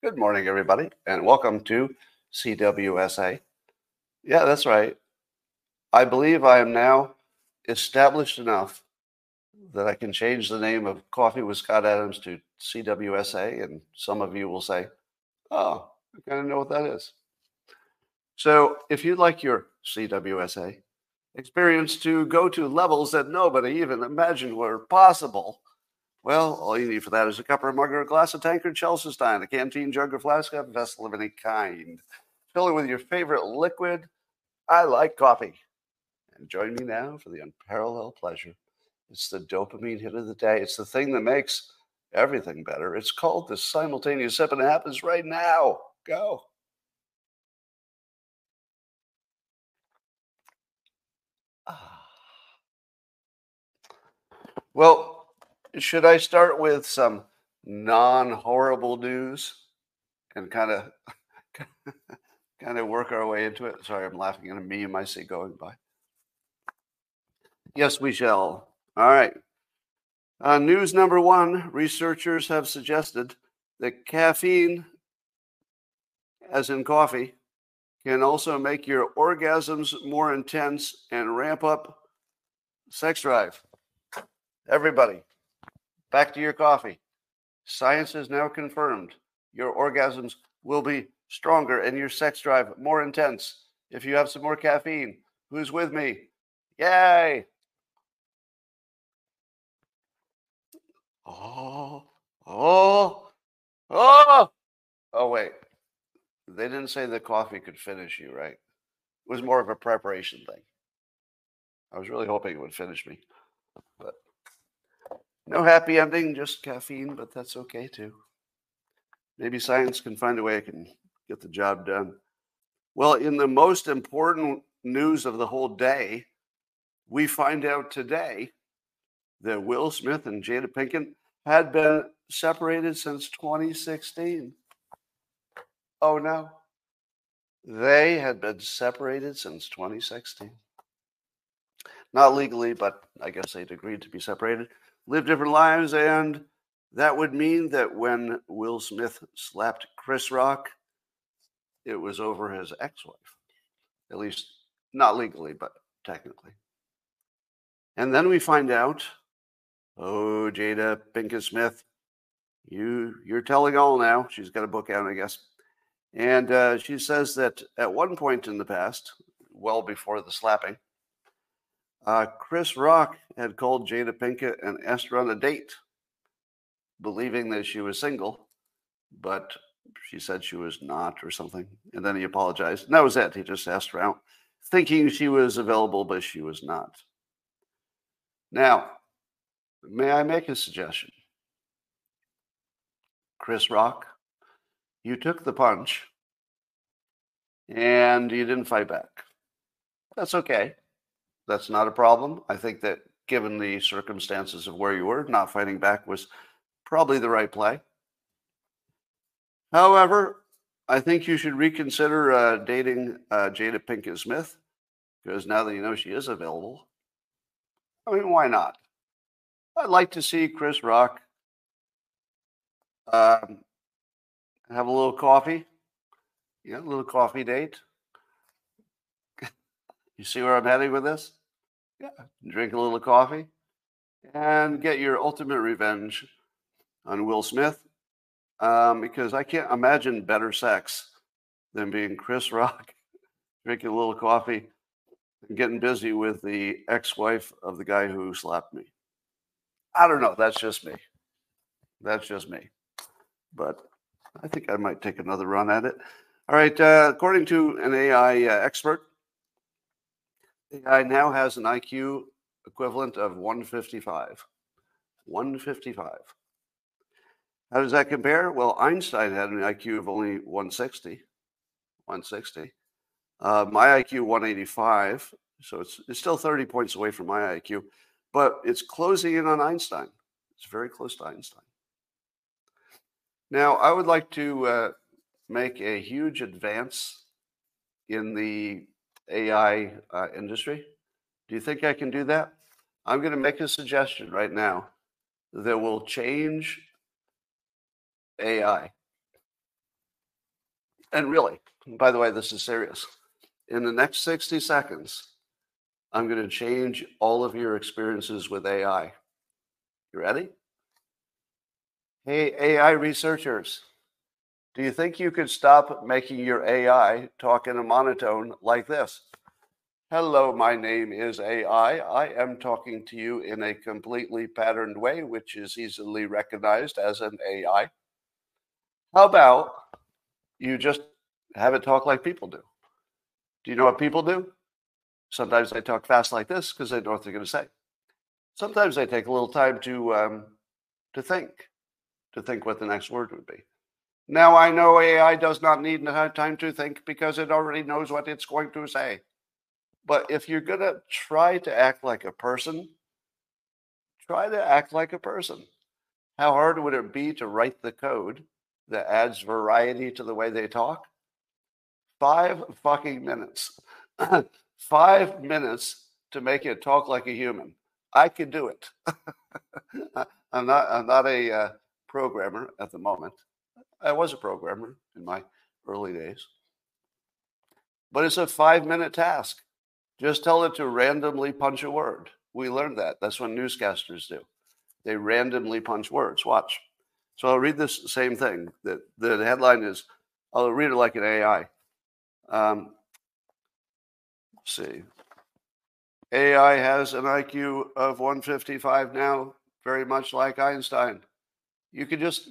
Good morning, everybody, and welcome to CWSA. Yeah, that's right. I believe I am now established enough that I can change the name of Coffee with Scott Adams to CWSA, and some of you will say, "Oh, I kind of know what that is." So, if you'd like your CWSA experience to go to levels that nobody even imagined were possible, well, all you need for that is a cup or a mug or a glass, a tankard, Chelsea stein, a canteen, jug, or flask, a vessel of any kind. Fill it with your favorite liquid. I like coffee. And join me now for the unparalleled pleasure. It's the dopamine hit of the day. It's the thing that makes everything better. It's called the simultaneous sip, and it happens right now. Go. Well, should I start with some non-horrible news and kind of kind of work our way into it? Sorry, I'm laughing at a meme I see going by. Yes, we shall. All right. Uh, news number one researchers have suggested that caffeine, as in coffee, can also make your orgasms more intense and ramp up sex drive. Everybody, back to your coffee. Science has now confirmed your orgasms will be stronger and your sex drive more intense if you have some more caffeine. Who's with me? Yay! Oh, oh, oh. Oh, wait. They didn't say the coffee could finish you, right? It was more of a preparation thing. I was really hoping it would finish me, no happy ending, just caffeine, but that's okay too. Maybe science can find a way it can get the job done. Well, in the most important news of the whole day, we find out today that Will Smith and Jada Pinkett had been separated since 2016. Oh no. They had been separated since 2016. Not legally, but I guess they'd agreed to be separated, live different lives, and that would mean that when Will Smith slapped Chris Rock, it was over his ex wife. At least not legally, but technically. And then we find out oh, Jada Pinkett Smith, you, you're telling all now. She's got a book out, I guess. And uh, she says that at one point in the past, well before the slapping, uh, Chris Rock had called Jada Pinkett and asked her on a date, believing that she was single, but she said she was not or something. And then he apologized. And that was it. He just asked her out, thinking she was available, but she was not. Now, may I make a suggestion? Chris Rock, you took the punch and you didn't fight back. That's okay. That's not a problem. I think that given the circumstances of where you were, not fighting back was probably the right play. However, I think you should reconsider uh, dating uh, Jada Pinkett Smith because now that you know she is available, I mean, why not? I'd like to see Chris Rock um, have a little coffee, yeah, a little coffee date. you see where I'm heading with this? Yeah, drink a little coffee and get your ultimate revenge on Will Smith um, because I can't imagine better sex than being Chris Rock, drinking a little coffee, and getting busy with the ex wife of the guy who slapped me. I don't know. That's just me. That's just me. But I think I might take another run at it. All right. Uh, according to an AI uh, expert, AI now has an IQ equivalent of 155. 155. How does that compare? Well, Einstein had an IQ of only 160. 160. Uh, my IQ 185, so it's it's still 30 points away from my IQ, but it's closing in on Einstein. It's very close to Einstein. Now, I would like to uh, make a huge advance in the AI uh, industry? Do you think I can do that? I'm going to make a suggestion right now that will change AI. And really, by the way, this is serious. In the next 60 seconds, I'm going to change all of your experiences with AI. You ready? Hey, AI researchers, do you think you could stop making your AI talk in a monotone like this? Hello, my name is AI. I am talking to you in a completely patterned way, which is easily recognized as an AI. How about you just have it talk like people do? Do you know what people do? Sometimes they talk fast like this because they know what they're going to say. Sometimes they take a little time to um, to think, to think what the next word would be. Now I know AI does not need time to think because it already knows what it's going to say. But if you're going to try to act like a person, try to act like a person. How hard would it be to write the code that adds variety to the way they talk? Five fucking minutes. Five minutes to make it talk like a human. I could do it. I'm not. I'm not a uh, programmer at the moment. I was a programmer in my early days, but it's a five-minute task. Just tell it to randomly punch a word. We learned that. That's what newscasters do. They randomly punch words. Watch. So I'll read this same thing. The, the headline is, I'll read it like an AI. Um, see. AI has an IQ of 155 now, very much like Einstein. You can just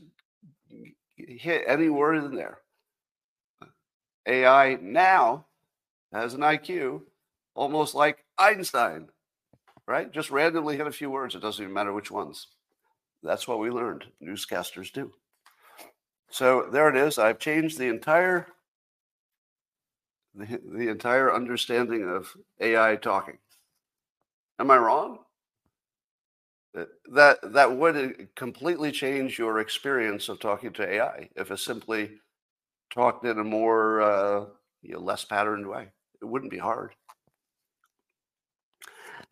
hit any word in there. AI now has an IQ almost like Einstein, right? Just randomly hit a few words. It doesn't even matter which ones. That's what we learned. Newscasters do. So there it is. I've changed the entire the, the entire understanding of AI talking. Am I wrong? That that would completely change your experience of talking to AI if it simply talked in a more uh, you know, less patterned way. It wouldn't be hard.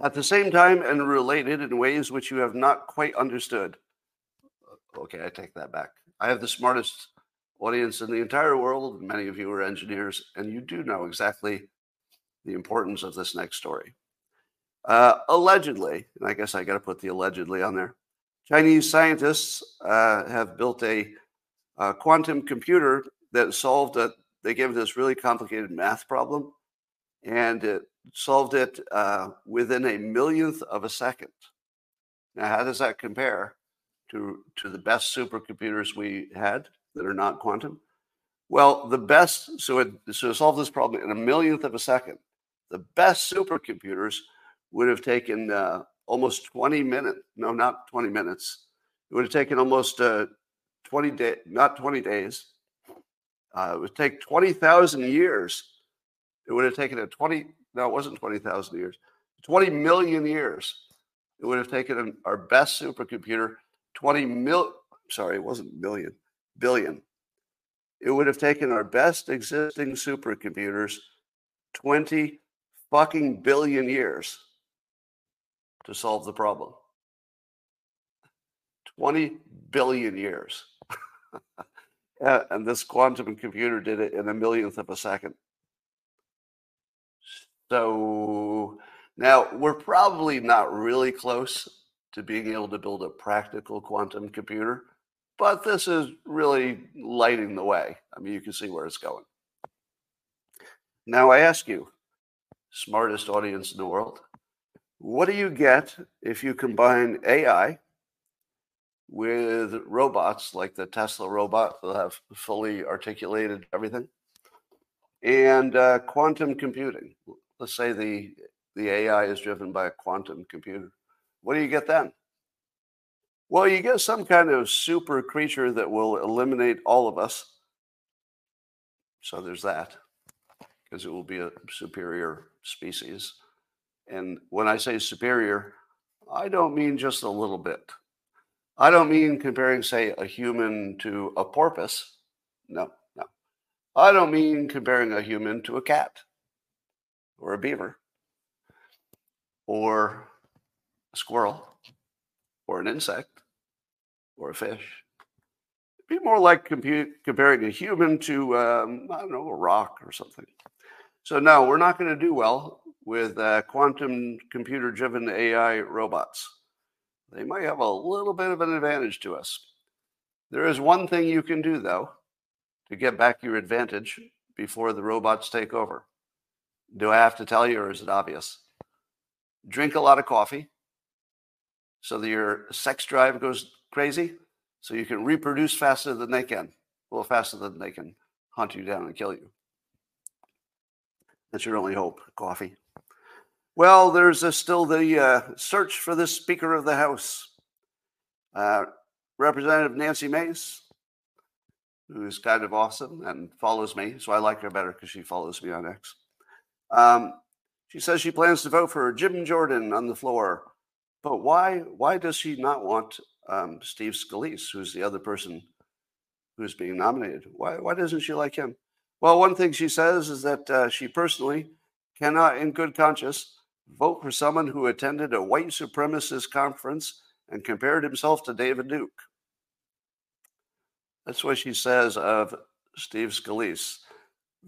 At the same time, and related in ways which you have not quite understood. Okay, I take that back. I have the smartest audience in the entire world. Many of you are engineers, and you do know exactly the importance of this next story. Uh, allegedly, and I guess I got to put the allegedly on there, Chinese scientists uh, have built a, a, quantum computer that solved a, they gave this really complicated math problem, and it solved it uh, within a millionth of a second. Now, how does that compare to, to the best supercomputers we had that are not quantum? Well, the best, so it, so to solve this problem in a millionth of a second, the best supercomputers would have taken uh, almost 20 minutes. No, not 20 minutes. It would have taken almost uh, 20 days, not 20 days. Uh, it would take 20,000 years. It would have taken a 20, no, it wasn't 20,000 years, 20 million years. It would have taken our best supercomputer 20 mil, sorry, it wasn't million, billion. It would have taken our best existing supercomputers 20 fucking billion years to solve the problem. 20 billion years. and this quantum computer did it in a millionth of a second. So now we're probably not really close to being able to build a practical quantum computer, but this is really lighting the way. I mean, you can see where it's going. Now I ask you, smartest audience in the world, what do you get if you combine AI with robots like the Tesla robot that have fully articulated everything and uh, quantum computing? let's say the the AI is driven by a quantum computer. What do you get then? Well, you get some kind of super creature that will eliminate all of us. So there's that, because it will be a superior species. And when I say superior, I don't mean just a little bit. I don't mean comparing, say, a human to a porpoise. No, no. I don't mean comparing a human to a cat or a beaver or a squirrel or an insect or a fish. It'd be more like comparing a human to, um, I don't know, a rock or something. So, no, we're not going to do well with uh, quantum computer driven AI robots. They might have a little bit of an advantage to us. There is one thing you can do, though, to get back your advantage before the robots take over. Do I have to tell you, or is it obvious? Drink a lot of coffee so that your sex drive goes crazy, so you can reproduce faster than they can, little faster than they can hunt you down and kill you. That's your only hope, coffee. Well, there's a, still the uh, search for the Speaker of the House. Uh, Representative Nancy Mace, who's kind of awesome and follows me, so I like her better because she follows me on X. Um, she says she plans to vote for Jim Jordan on the floor, but why? Why does she not want um, Steve Scalise, who's the other person who's being nominated? Why? Why doesn't she like him? Well, one thing she says is that uh, she personally cannot, in good conscience, vote for someone who attended a white supremacist conference and compared himself to David Duke. That's what she says of Steve Scalise,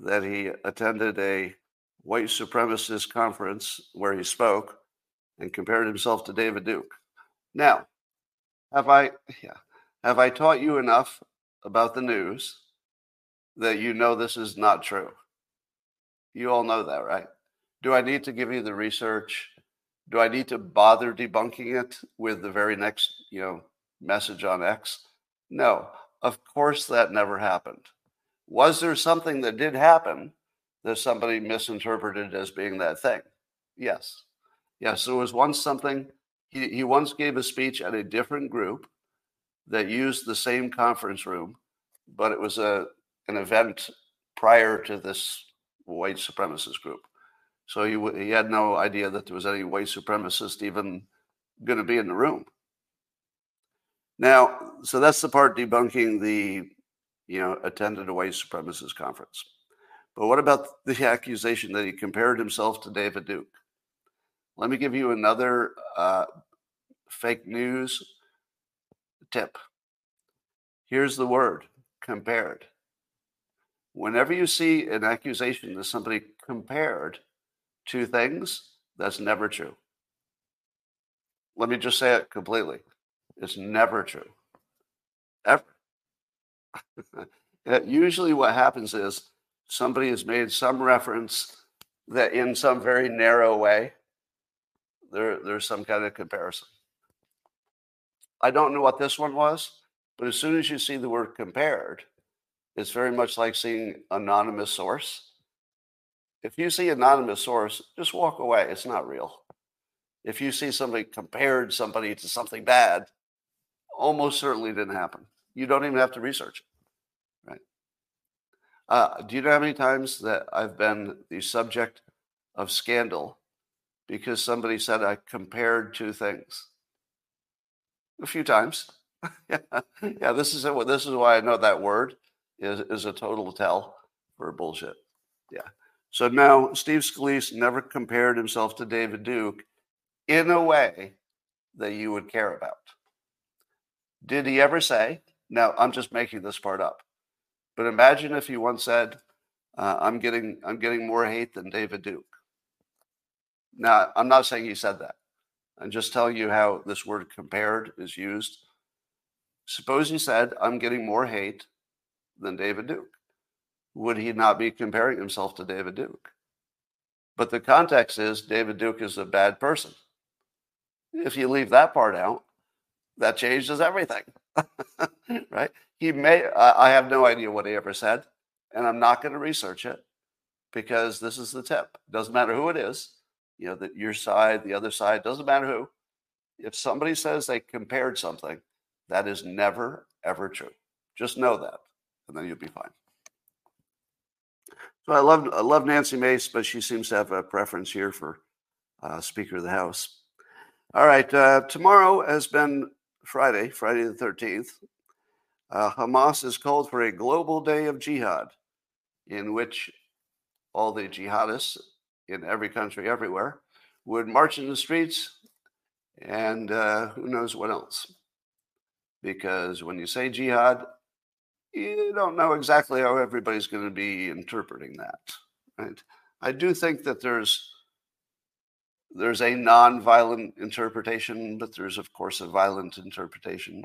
that he attended a white supremacist conference where he spoke and compared himself to David Duke. Now, have I yeah, have I taught you enough about the news that you know this is not true? You all know that, right? Do I need to give you the research? Do I need to bother debunking it with the very next, you know, message on X? No, of course that never happened. Was there something that did happen that somebody misinterpreted as being that thing? Yes. Yes, there was once something, he, he once gave a speech at a different group that used the same conference room, but it was a an event prior to this white supremacist group. So he, he had no idea that there was any white supremacist even going to be in the room. Now, so that's the part debunking the, you know, attended a white supremacist conference. But what about the accusation that he compared himself to David Duke? Let me give you another uh, fake news tip. Here's the word compared. Whenever you see an accusation that somebody compared two things, that's never true. Let me just say it completely. It's never true. Ever. Uh, usually, what happens is somebody has made some reference that in some very narrow way, there, there's some kind of comparison. I don't know what this one was, but as soon as you see the word compared, it's very much like seeing anonymous source if you see anonymous source, just walk away. It's not real. If you see somebody compared somebody to something bad, almost certainly didn't happen. You don't even have to research it, right? Uh, do you know how many times that I've been the subject of scandal because somebody said I compared two things? A few times. yeah, yeah. This is. This is why I know that word is is a total tell for bullshit. Yeah. So now Steve Scalise never compared himself to David Duke in a way that you would care about. Did he ever say, now I'm just making this part up, but imagine if he once said, uh, I'm getting I'm getting more hate than David Duke. Now, I'm not saying he said that. I'm just telling you how this word compared is used. Suppose he said, I'm getting more hate than David Duke would he not be comparing himself to David Duke? But the context is David Duke is a bad person. If you leave that part out, that changes everything, right? He may, I have no idea what he ever said, and I'm not going to research it because this is the tip. Doesn't matter who it is, you know, that your side, the other side, doesn't matter who. If somebody says they compared something, that is never, ever true. Just know that, and then you'll be fine. So I love I love Nancy Mace, but she seems to have a preference here for uh, Speaker of the House. All right, uh, tomorrow has been Friday, Friday the thirteenth. Uh, Hamas has called for a global day of jihad. in which all the jihadists in every country, everywhere, would march in the streets and uh, who knows what else. Because when you say jihad, you don't know exactly how everybody's going to be interpreting that. Right? I do think that there's there's a non-violent interpretation, but there's of course a violent interpretation.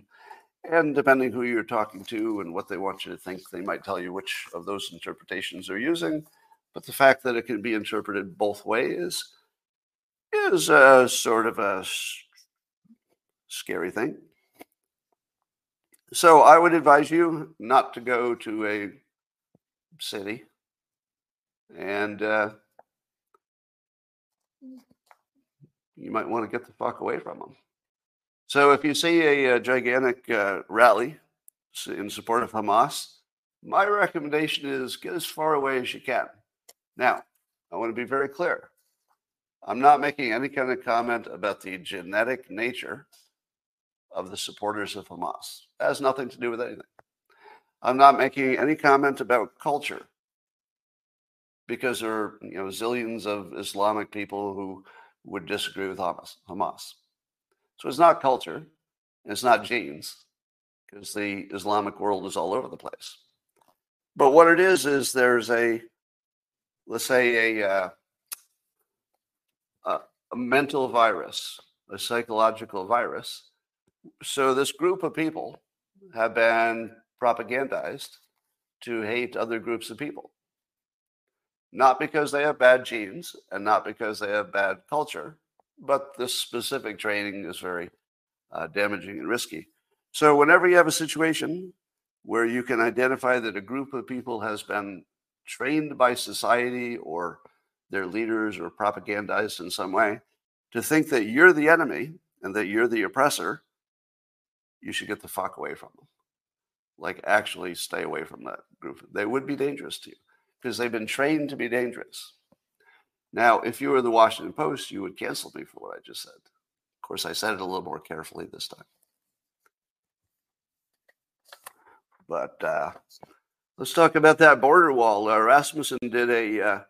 And depending who you're talking to and what they want you to think, they might tell you which of those interpretations they're using. But the fact that it can be interpreted both ways is a sort of a scary thing. So I would advise you not to go to a city and uh, you might want to get the fuck away from them. So if you see a, a gigantic uh, rally in support of Hamas, my recommendation is get as far away as you can. Now, I want to be very clear. I'm not making any kind of comment about the genetic nature of the supporters of Hamas. That has nothing to do with anything. I'm not making any comment about culture because there are you know zillions of Islamic people who would disagree with Hamas. Hamas. So it's not culture, it's not genes, because the Islamic world is all over the place. But what it is is there's a, let's say a, uh, a, a mental virus, a psychological virus. So this group of people have been propagandized to hate other groups of people not because they have bad genes and not because they have bad culture, but this specific training is very uh, damaging and risky. So, whenever you have a situation where you can identify that a group of people has been trained by society or their leaders or propagandized in some way to think that you're the enemy and that you're the oppressor, you should get the fuck away from them. Like, actually stay away from that group. They would be dangerous to you because they've been trained to be dangerous. Now, if you were the Washington Post, you would cancel me for what I just said. Of course, I said it a little more carefully this time. But uh, let's talk about that border wall. Uh, Rasmussen did a uh,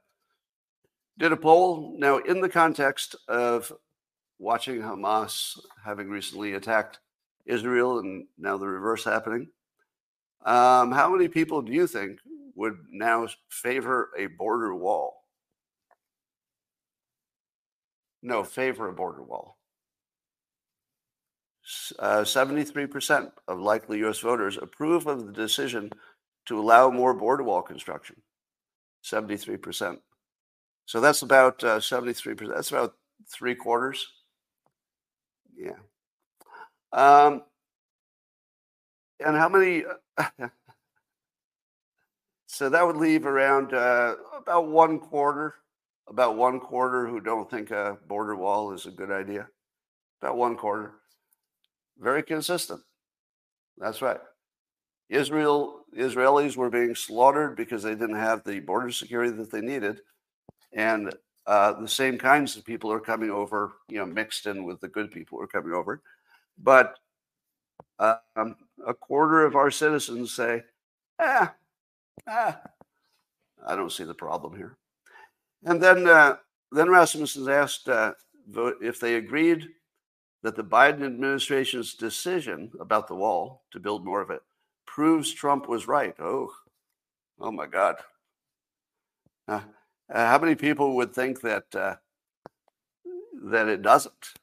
did a poll. Now, in the context of watching Hamas having recently attacked Israel and now the reverse happening, um, how many people do you think would now favor a border wall. No, favor a border wall. Uh, 73% of likely U.S. voters approve of the decision to allow more border wall construction. 73%. So that's about uh, 73%. That's about three quarters. Yeah. Um, and how many? So that would leave around uh, about one quarter, about one quarter who don't think a border wall is a good idea. About one quarter. Very consistent. That's right. Israel Israelis were being slaughtered because they didn't have the border security that they needed, and uh, the same kinds of people are coming over, you know, mixed in with the good people who are coming over. But um, a quarter of our citizens say, "Ah, ah, I don't see the problem here. And then, uh, then Rasmussen asked uh, if they agreed that the Biden administration's decision about the wall to build more of it proves Trump was right. Oh, oh my God. Uh, uh how many people would think that uh, that it doesn't?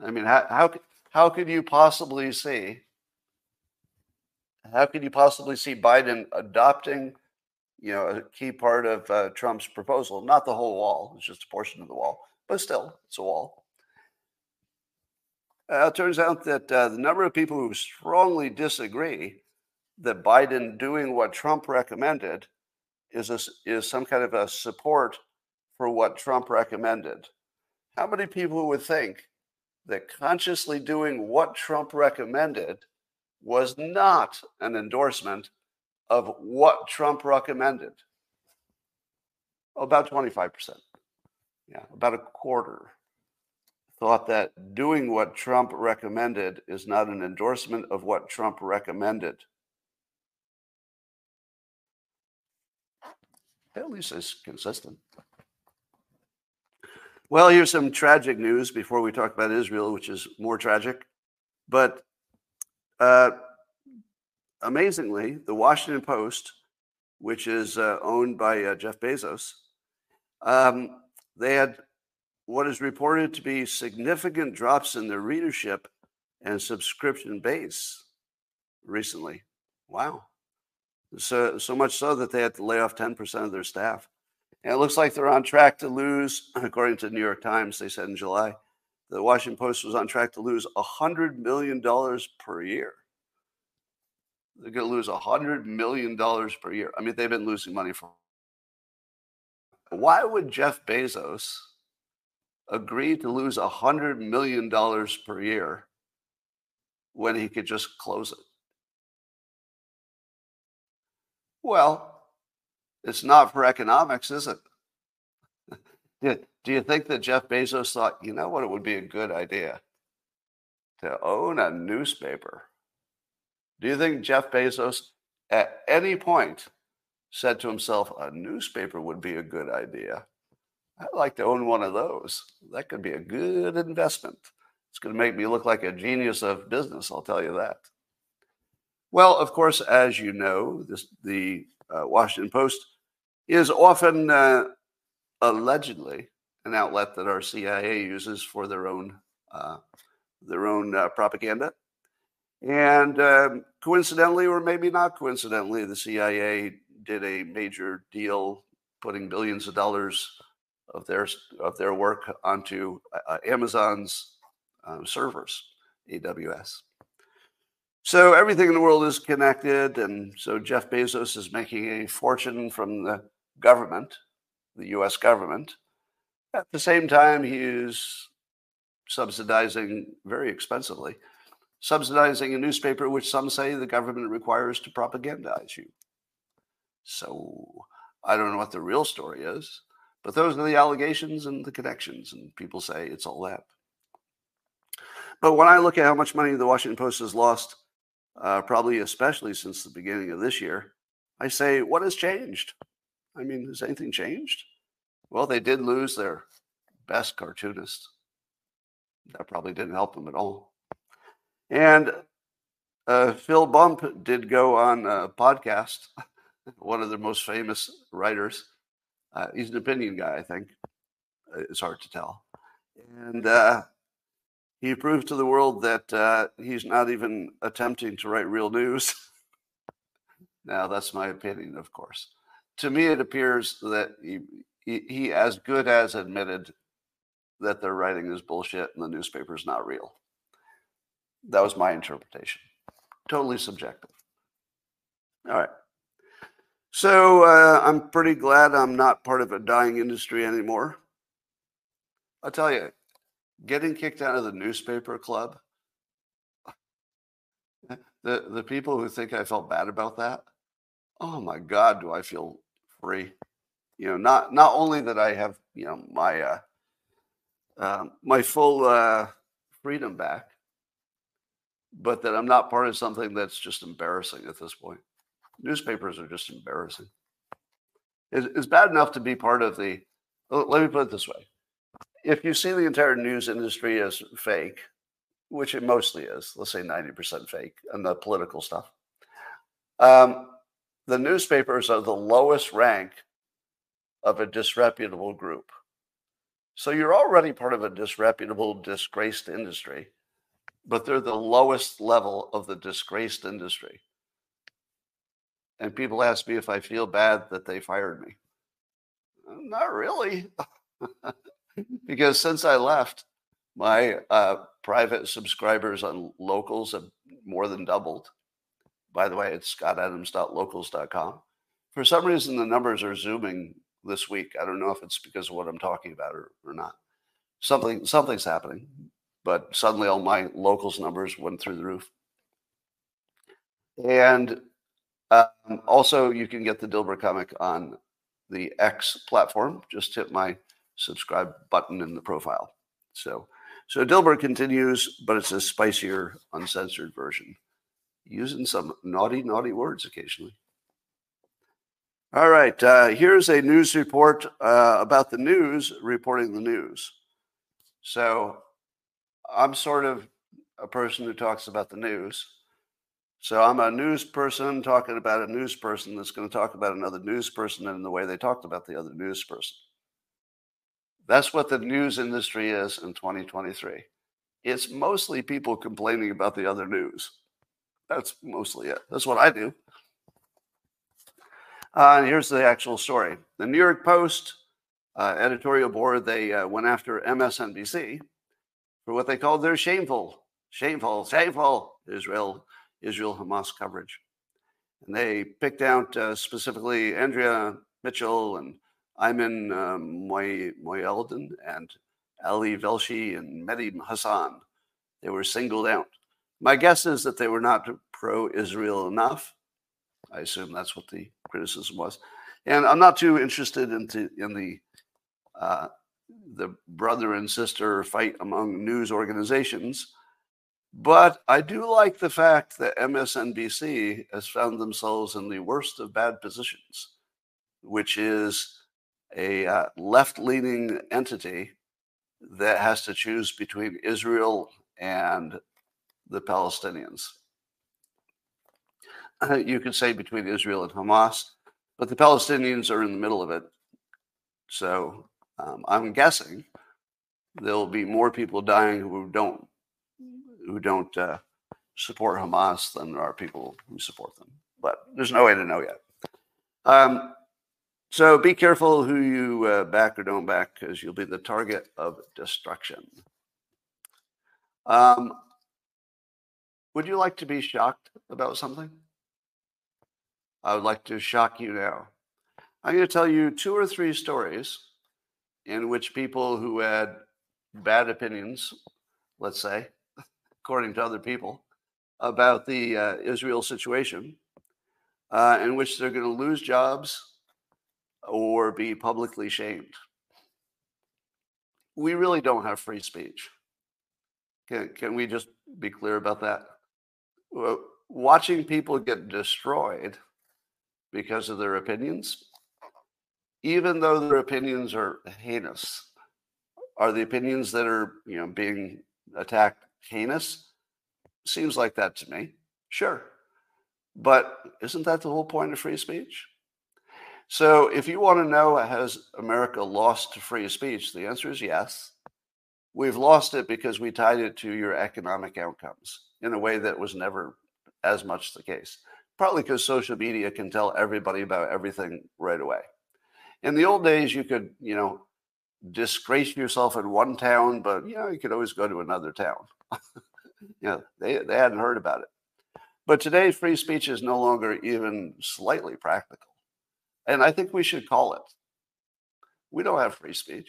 I mean, how how how could you possibly see how could you possibly see Biden adopting, you know, a key part of uh, Trump's proposal? Not the whole wall; it's just a portion of the wall, but still, it's a wall. Uh, it turns out that uh, the number of people who strongly disagree that Biden doing what Trump recommended is a, is some kind of a support for what Trump recommended. How many people would think that consciously doing what Trump recommended was not an endorsement of what Trump recommended. About 25%. Yeah, about a quarter thought that doing what Trump recommended is not an endorsement of what Trump recommended. At least it's consistent. Well, here's some tragic news before we talk about Israel, which is more tragic. But uh, amazingly, the Washington Post, which is uh, owned by uh, Jeff Bezos, um, they had what is reported to be significant drops in their readership and subscription base recently. Wow. So, so much so that they had to lay off 10% of their staff. And it looks like they're on track to lose, according to the New York Times, they said in July, the Washington Post was on track to lose $100 million per year. They're going to lose $100 million per year. I mean, they've been losing money for. Why would Jeff Bezos agree to lose $100 million per year when he could just close it? Well, it's not for economics, is it? Do you think that Jeff Bezos thought, you know what, it would be a good idea to own a newspaper? Do you think Jeff Bezos at any point said to himself, a newspaper would be a good idea? I'd like to own one of those. That could be a good investment. It's going to make me look like a genius of business, I'll tell you that. Well, of course, as you know, this, the uh, Washington Post is often uh, allegedly an outlet that our CIA uses for their own uh, their own uh, propaganda. And um, coincidentally, or maybe not coincidentally, the CIA did a major deal, putting billions of dollars of their of their work onto uh, Amazon's um, servers, AWS. So everything in the world is connected, and so Jeff Bezos is making a fortune from the government, the U.S. government, at the same time, he is subsidizing very expensively, subsidizing a newspaper which some say the government requires to propagandize you. So I don't know what the real story is, but those are the allegations and the connections, and people say it's all that. But when I look at how much money the Washington Post has lost, uh, probably especially since the beginning of this year, I say, what has changed? I mean, has anything changed? Well, they did lose their best cartoonist. That probably didn't help them at all. And uh, Phil Bump did go on a podcast, one of the most famous writers. Uh, he's an opinion guy, I think. Uh, it's hard to tell. And uh, he proved to the world that uh, he's not even attempting to write real news. now, that's my opinion, of course. To me, it appears that he, he, he as good as admitted that their writing is bullshit and the newspaper is not real. That was my interpretation. Totally subjective. All right. So uh, I'm pretty glad I'm not part of a dying industry anymore. I'll tell you, getting kicked out of the newspaper club, the, the people who think I felt bad about that, oh my God, do I feel free you know, not not only that I have you know my uh, uh, my full uh, freedom back, but that I'm not part of something that's just embarrassing at this point. Newspapers are just embarrassing. It's, it's bad enough to be part of the. Let me put it this way: if you see the entire news industry as fake, which it mostly is, let's say 90% fake, and the political stuff. Um, the newspapers are the lowest rank of a disreputable group. So you're already part of a disreputable, disgraced industry, but they're the lowest level of the disgraced industry. And people ask me if I feel bad that they fired me. Not really. because since I left, my uh, private subscribers on locals have more than doubled. By the way, it's scottadams.locals.com. For some reason, the numbers are zooming this week. I don't know if it's because of what I'm talking about or, or not. Something something's happening, but suddenly all my locals numbers went through the roof. And um, also, you can get the Dilbert comic on the X platform. Just hit my subscribe button in the profile. So, so Dilbert continues, but it's a spicier, uncensored version, using some naughty, naughty words occasionally. All right. Uh, here's a news report uh, about the news reporting the news. So I'm sort of a person who talks about the news. So I'm a news person talking about a news person that's going to talk about another news person in the way they talked about the other news person. That's what the news industry is in 2023. It's mostly people complaining about the other news. That's mostly it. That's what I do. Uh, and here's the actual story. The New York Post uh, editorial board, they uh, went after MSNBC for what they called their shameful, shameful, shameful Israel Israel Hamas coverage. And they picked out uh, specifically Andrea Mitchell and Ayman um, Mohyeldin and Ali Velshi and Mehdi Hasan. They were singled out. My guess is that they were not pro Israel enough. I assume that's what the criticism was. And I'm not too interested in the uh, the brother and sister fight among news organizations but I do like the fact that MSNBC has found themselves in the worst of bad positions, which is a uh, left leaning entity that has to choose between Israel and the Palestinians. you could say between Israel and Hamas, but the Palestinians are in the middle of it. So um, I'm guessing there'll be more people dying who don't who don't uh, support Hamas than there are people who support them. But there's no way to know yet. Um, so be careful who you uh, back or don't back because you'll be the target of destruction. Um, would you like to be shocked about something? I would like to shock you now. I'm going to tell you two or three stories in which people who had bad opinions, let's say, according to other people, about the uh, Israel situation, uh, in which they're going to lose jobs or be publicly shamed. We really don't have free speech. Can, can we just be clear about that? Uh, watching people get destroyed because of their opinions, even though their opinions are heinous, are the opinions that are you know being attacked heinous? Seems like that to me. Sure. But isn't that the whole point of free speech? So if you want to know, has America lost free speech? The answer is yes. We've lost it because we tied it to your economic outcomes in a way that was never as much the case. Partly because social media can tell everybody about everything right away. In the old days, you could, you know, disgrace yourself in one town, but you know, you could always go to another town. you know, they, they hadn't heard about it. But today, free speech is no longer even slightly practical. And I think we should call it. We don't have free speech.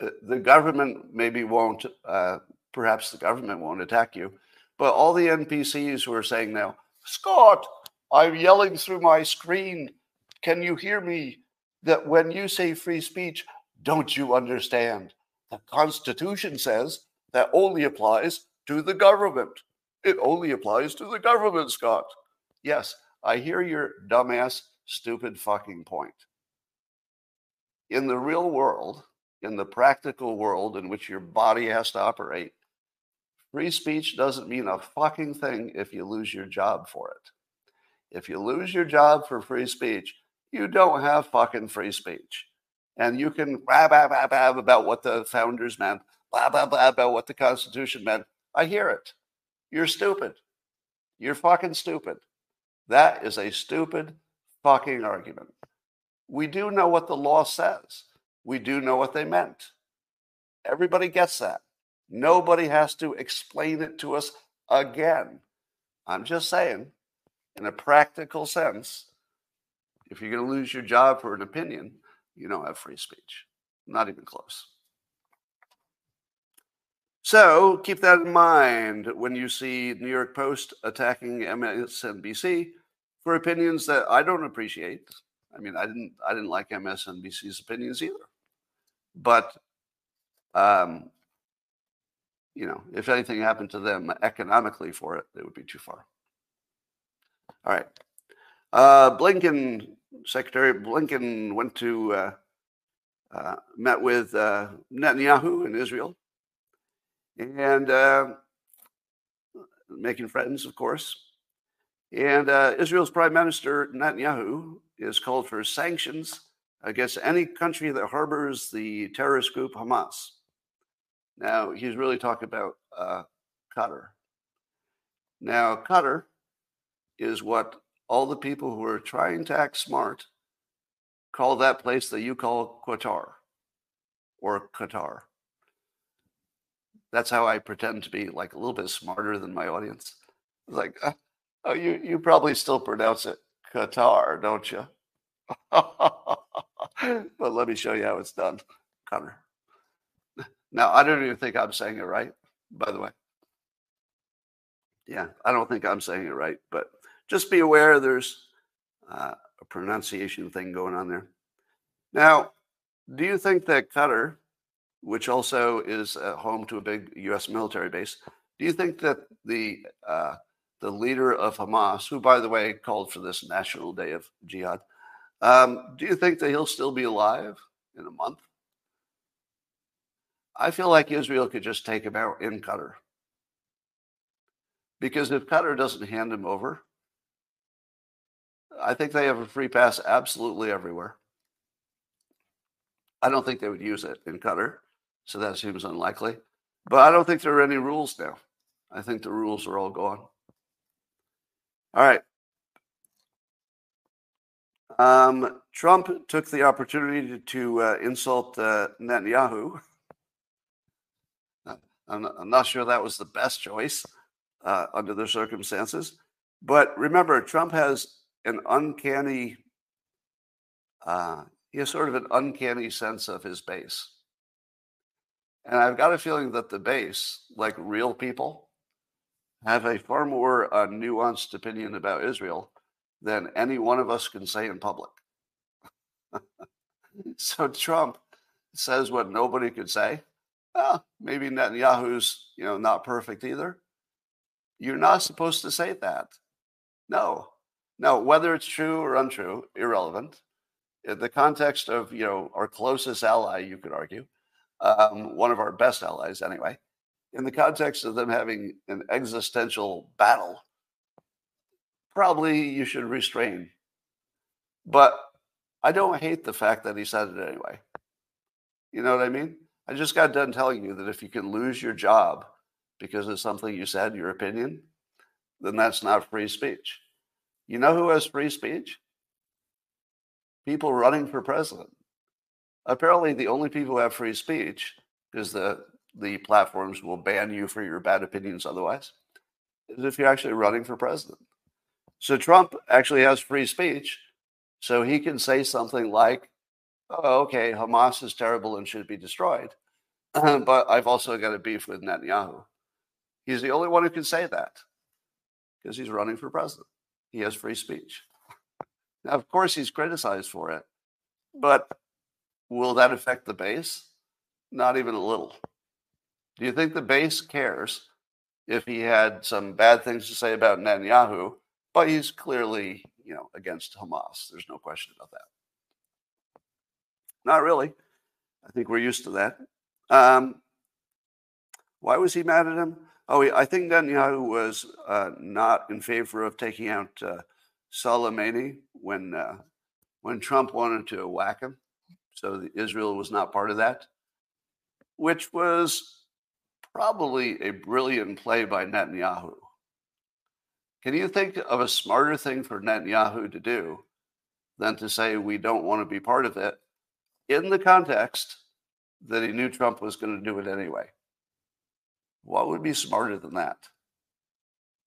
Uh, the government maybe won't, uh, perhaps the government won't attack you, but all the NPCs who are saying now, Scott, I'm yelling through my screen. Can you hear me? That when you say free speech, don't you understand? The Constitution says that only applies to the government. It only applies to the government, Scott. Yes, I hear your dumbass, stupid fucking point. In the real world, in the practical world in which your body has to operate, free speech doesn't mean a fucking thing if you lose your job for it. If you lose your job for free speech, you don't have fucking free speech. And you can blah, blah, blah, blah about what the founders meant blah, blah, blah about what the Constitution meant. I hear it. You're stupid. You're fucking stupid. That is a stupid fucking argument. We do know what the law says, we do know what they meant. Everybody gets that. Nobody has to explain it to us again. I'm just saying, in a practical sense, if you're going to lose your job for an opinion, you don't have free speech. Not even close. So keep that in mind when you see New York Post attacking MSNBC for opinions that I don't appreciate. I mean, I didn't I didn't like MSNBC's opinions either. But um, you know, if anything happened to them economically for it, it would be too far. All right. Uh, Blinken, Secretary Blinken, went to uh, uh, met with uh, Netanyahu in Israel, and uh, making friends, of course. And uh, Israel's Prime Minister Netanyahu has called for sanctions against any country that harbors the terrorist group Hamas. Now, he's really talking about uh, Qatar. Now, Qatar is what all the people who are trying to act smart call that place that you call Qatar or Qatar. That's how I pretend to be like a little bit smarter than my audience. It's like, uh, oh, you you probably still pronounce it Qatar, don't you? but let me show you how it's done, Connor. Now, I don't even think I'm saying it right, by the way. Yeah, I don't think I'm saying it right, but just be aware there's uh, a pronunciation thing going on there. Now, do you think that Qatar, which also is uh, home to a big U.S. military base, do you think that the uh, the leader of Hamas, who by the way called for this National Day of Jihad, um, do you think that he'll still be alive in a month? I feel like Israel could just take him out in Qatar. Because if Qatar doesn't hand him over, I think they have a free pass absolutely everywhere. I don't think they would use it in Qatar, so that seems unlikely. But I don't think there are any rules now. I think the rules are all gone. All right. Um, Trump took the opportunity to, to uh, insult uh, Netanyahu. I'm, I'm, not sure that was the best choice uh, under the circumstances. But remember, Trump has an uncanny, uh, he has sort of an uncanny sense of his base. And I've got a feeling that the base, like real people, have a far more uh, nuanced opinion about Israel than any one of us can say in public. so Trump says what nobody could say. Well, maybe Netanyahu's, you know, not perfect either. You're not supposed to say that. No. Now, whether it's true or untrue, irrelevant. In the context of, you know, our closest ally, you could argue, um, one of our best allies anyway, in the context of them having an existential battle, probably you should restrain. But I don't hate the fact that he said it anyway. You know what I mean? I just got done telling you that if you can lose your job because of something you said, your opinion, then that's not free speech. You know who has free speech? People running for president. Apparently, the only people who have free speech, because the the platforms will ban you for your bad opinions otherwise, is if you're actually running for president. So Trump actually has free speech, so he can say something like, "Oh, okay, Hamas is terrible and should be destroyed," but I've also got a beef with Netanyahu. He's the only one who can say that because he's running for president. He has free speech. Now, of course, he's criticized for it, but will that affect the base? Not even a little. Do you think the base cares if he had some bad things to say about Netanyahu, but he's clearly, you know, against Hamas? There's no question about that. Not really. I think we're used to that. Um, why was he mad at him? Oh, I think Netanyahu was uh, not in favor of taking out uh, Soleimani when uh, when Trump wanted to whack him. So Israel was not part of that, which was probably a brilliant play by Netanyahu. Can you think of a smarter thing for Netanyahu to do than to say we don't want to be part of it in the context that he knew Trump was going to do it anyway? What would be smarter than that?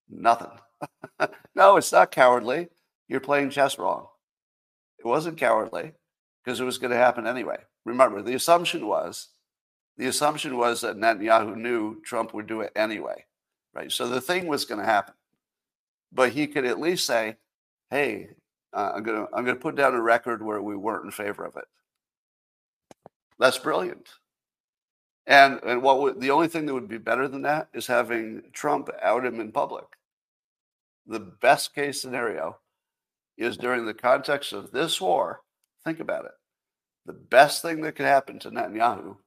Nothing. no, it's not cowardly. You're playing chess wrong. It wasn't cowardly because it was going to happen anyway. Remember, the assumption was the assumption was that Netanyahu knew Trump would do it anyway, right? So the thing was going to happen, but he could at least say, "Hey, uh, I'm going to I'm going to put down a record where we weren't in favor of it." That's brilliant. And and what would, the only thing that would be better than that is having Trump out him in public. The best case scenario is during the context of this war, think about it. The best thing that could happen to Netanyahu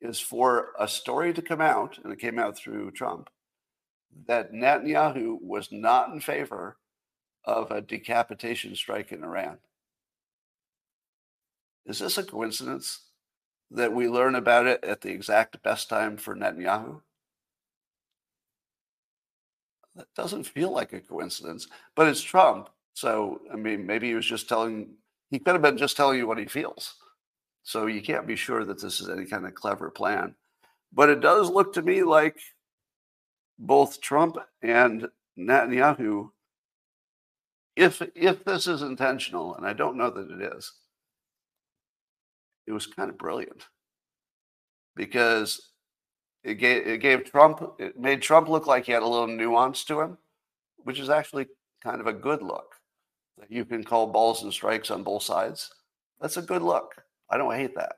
is for a story to come out, and it came out through Trump, that Netanyahu was not in favor of a decapitation strike in Iran. Is this a coincidence that we learn about it at the exact best time for Netanyahu? That doesn't feel like a coincidence, but it's Trump. So, I mean, maybe he was just telling, he could have been just telling you what he feels. So you can't be sure that this is any kind of clever plan. But it does look to me like both Trump and Netanyahu, if if this is intentional, and I don't know that it is, it was kind of brilliant because it gave it gave Trump it made Trump look like he had a little nuance to him, which is actually kind of a good look. That you can call balls and strikes on both sides. That's a good look. I don't hate that.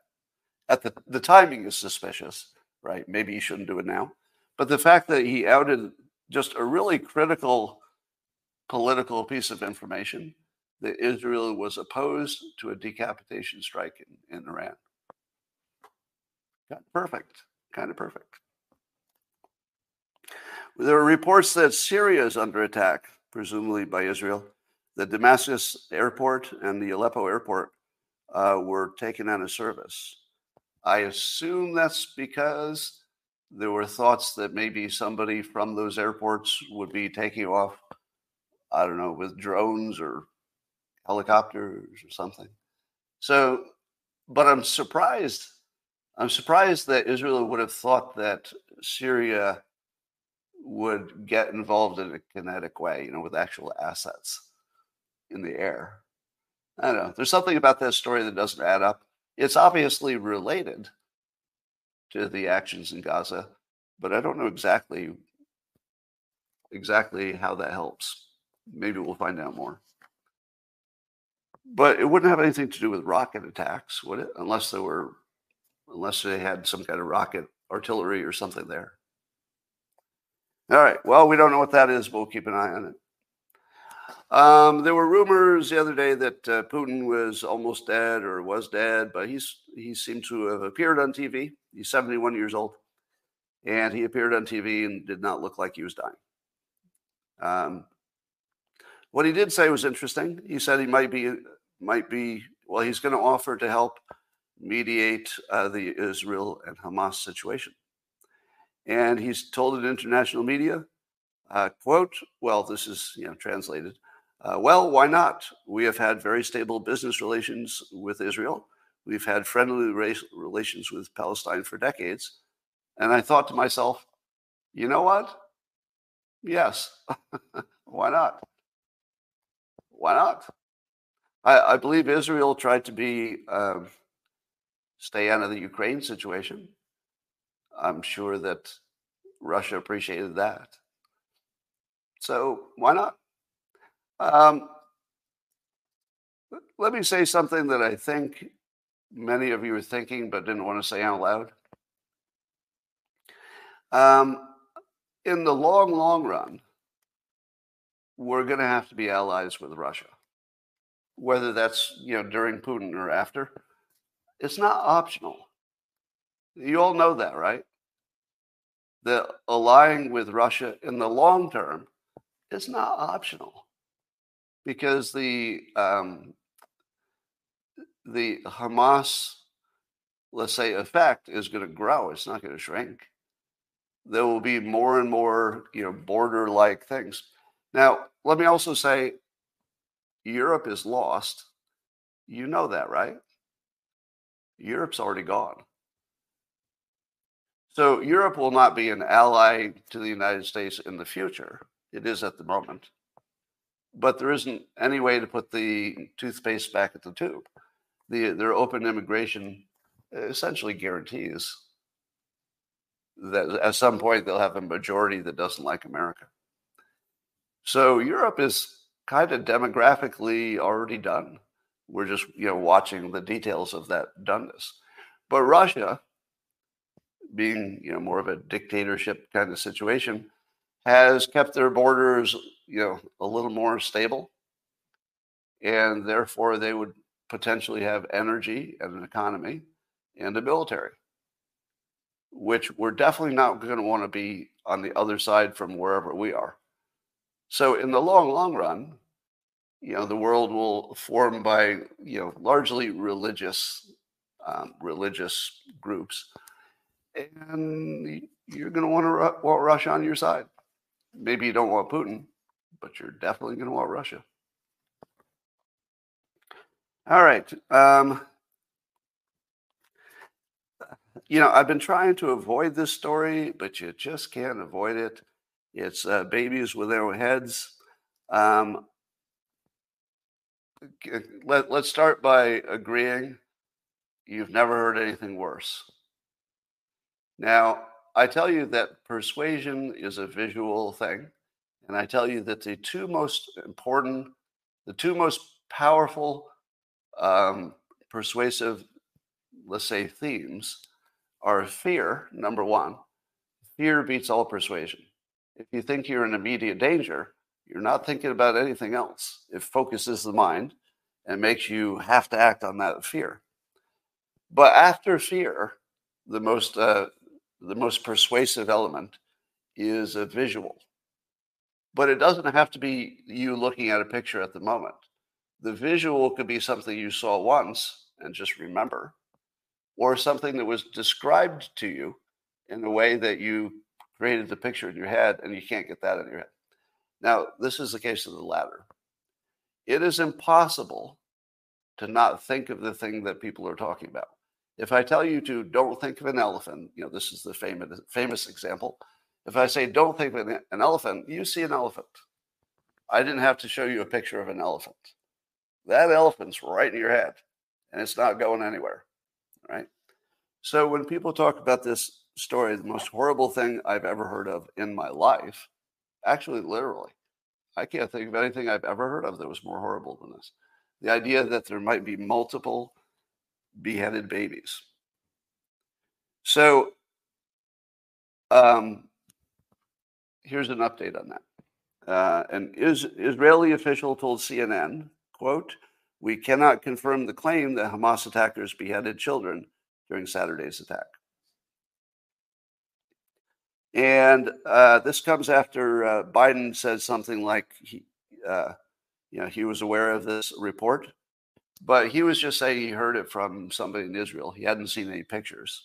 At the the timing is suspicious, right? Maybe he shouldn't do it now. But the fact that he outed just a really critical political piece of information that Israel was opposed to a decapitation strike in, in Iran. Of perfect. Kind of perfect. There are reports that Syria is under attack, presumably by Israel. The Damascus airport and the Aleppo airport uh, were taken out of service. I assume that's because there were thoughts that maybe somebody from those airports would be taking off, I don't know, with drones or helicopters or something. So, but I'm surprised. I'm surprised that Israel would have thought that Syria would get involved in a kinetic way, you know, with actual assets in the air. I don't know. There's something about that story that doesn't add up. It's obviously related, to the actions in Gaza, but I don't know exactly exactly how that helps. Maybe we'll find out more. But it wouldn't have anything to do with rocket attacks, would it? Unless there were unless they had some kind of rocket artillery or something there. All right. Well, we don't know what that is, but we'll keep an eye on it. Um, there were rumors the other day that uh, Putin was almost dead or was dead, but he's he seemed to have appeared on TV. He's 71 years old, and he appeared on TV and did not look like he was dying. Um, what he did say was interesting. He said he might be might be well. He's going to offer to help mediate uh, the Israel and Hamas situation, and he's told an international media, uh, "quote Well, this is you know translated." Uh, well, why not? We have had very stable business relations with Israel. We've had friendly relations with Palestine for decades. And I thought to myself, you know what? Yes. why not? Why not? I, I, believe Israel tried to be um, stay out of the Ukraine situation. I'm sure that Russia appreciated that. So why not? Um, let me say something that I think many of you are thinking but didn't want to say out loud. Um, in the long, long run, we're going to have to be allies with Russia, whether that's you know during Putin or after. It's not optional. You all know that, right? That allying with Russia in the long term is not optional because the um, the Hamas, let's say, effect is going to grow. It's not going to shrink. There will be more and more, you know, border-like things. Now, let me also say, Europe is lost. You know that, right? Europe's already gone. So Europe will not be an ally to the United States in the future. It is at the moment but there isn't any way to put the toothpaste back at the tube. The, their open immigration uh, essentially guarantees that at some point they'll have a majority that doesn't like America. So Europe is kind of demographically already done. We're just you know watching the details of that doneness. But Russia, being you know more of a dictatorship kind of situation, has kept their borders, you know, a little more stable. and therefore they would potentially have energy and an economy and a military, which we're definitely not going to want to be on the other side from wherever we are. So, in the long, long run, you know, the world will form by you know largely religious um, religious groups, and you're going to want to want Russia on your side. Maybe you don't want Putin, but you're definitely going to want Russia. All right. Um, you know, I've been trying to avoid this story, but you just can't avoid it. It's uh, babies with their heads. Um, let, let's start by agreeing you've never heard anything worse. Now, I tell you that persuasion is a visual thing, and I tell you that the two most important, the two most powerful um, persuasive, let's say, themes are fear, number one. Fear beats all persuasion. If you think you're in immediate danger, you're not thinking about anything else. It focuses the mind and makes you have to act on that fear. But after fear, the most uh, the most persuasive element is a visual. But it doesn't have to be you looking at a picture at the moment. The visual could be something you saw once and just remember, or something that was described to you in a way that you created the picture in your head and you can't get that in your head. Now, this is the case of the latter. It is impossible to not think of the thing that people are talking about. If I tell you to don't think of an elephant, you know, this is the famous famous example. If I say don't think of an, an elephant, you see an elephant. I didn't have to show you a picture of an elephant. That elephant's right in your head and it's not going anywhere. Right. So when people talk about this story, the most horrible thing I've ever heard of in my life, actually, literally, I can't think of anything I've ever heard of that was more horrible than this. The idea that there might be multiple beheaded babies. So, um, here's an update on that. Uh, an is, Israeli official told CNN Quote, we cannot confirm the claim that Hamas attackers beheaded children during Saturday's attack. And uh, this comes after uh, Biden said something like he, uh, you know, he was aware of this report, but he was just saying he heard it from somebody in Israel. He hadn't seen any pictures,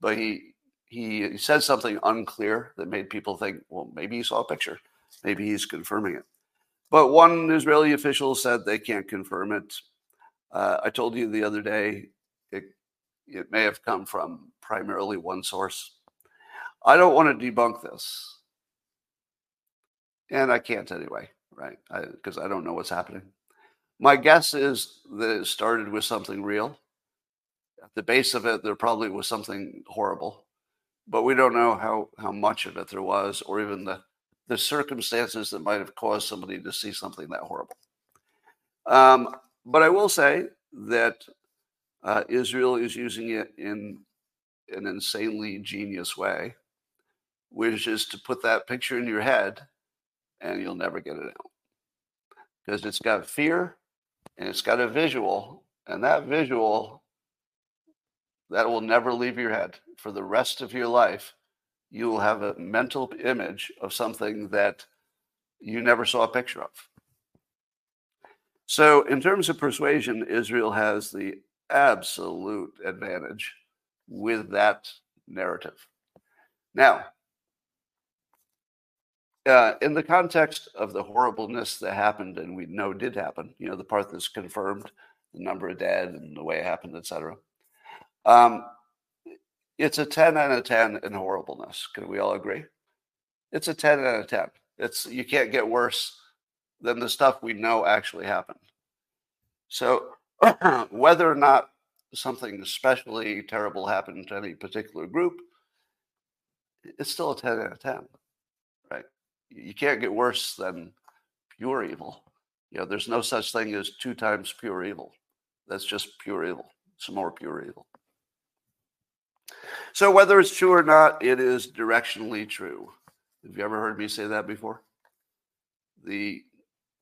but he he said something unclear that made people think, well, maybe he saw a picture, maybe he's confirming it. But one Israeli official said they can't confirm it. Uh, I told you the other day it, it may have come from primarily one source. I don't want to debunk this. And I can't anyway, right? Because I, I don't know what's happening. My guess is that it started with something real. At the base of it, there probably was something horrible, but we don't know how, how much of it there was or even the the circumstances that might have caused somebody to see something that horrible. Um, but I will say that uh, Israel is using it in an insanely genius way, which is to put that picture in your head and you'll never get it out. Because it's got fear and it's got a visual, and that visual that will never leave your head for the rest of your life you will have a mental image of something that you never saw a picture of. So, in terms of persuasion, Israel has the absolute advantage with that narrative. Now, uh, in the context of the horribleness that happened and we know did happen, you know, the part that's confirmed, the number of dead and the way it happened, etc. Um, it's a 10 out of 10 in horribleness. Can we all agree? It's a 10 out of 10. It's you can't get worse than the stuff we know actually happened. So whether or not something especially terrible happened to any particular group, it's still a 10 out of 10. You can't get worse than pure evil. You know, there's no such thing as two times pure evil. That's just pure evil. Some more pure evil. So whether it's true or not, it is directionally true. Have you ever heard me say that before? The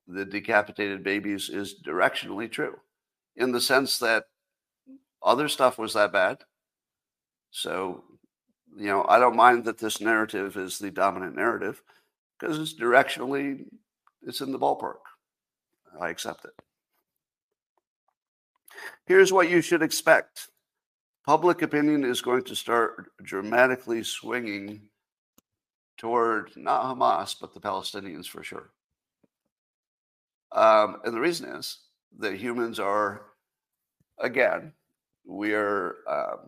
the decapitated babies is directionally true in the sense that other stuff was that bad. So, you know, I don't mind that this narrative is the dominant narrative because it's directionally, it's in the ballpark. I accept it. Here's what you should expect public opinion is going to start dramatically swinging toward not Hamas, but the Palestinians for sure. Um, and the reason is that humans are, again, we are um,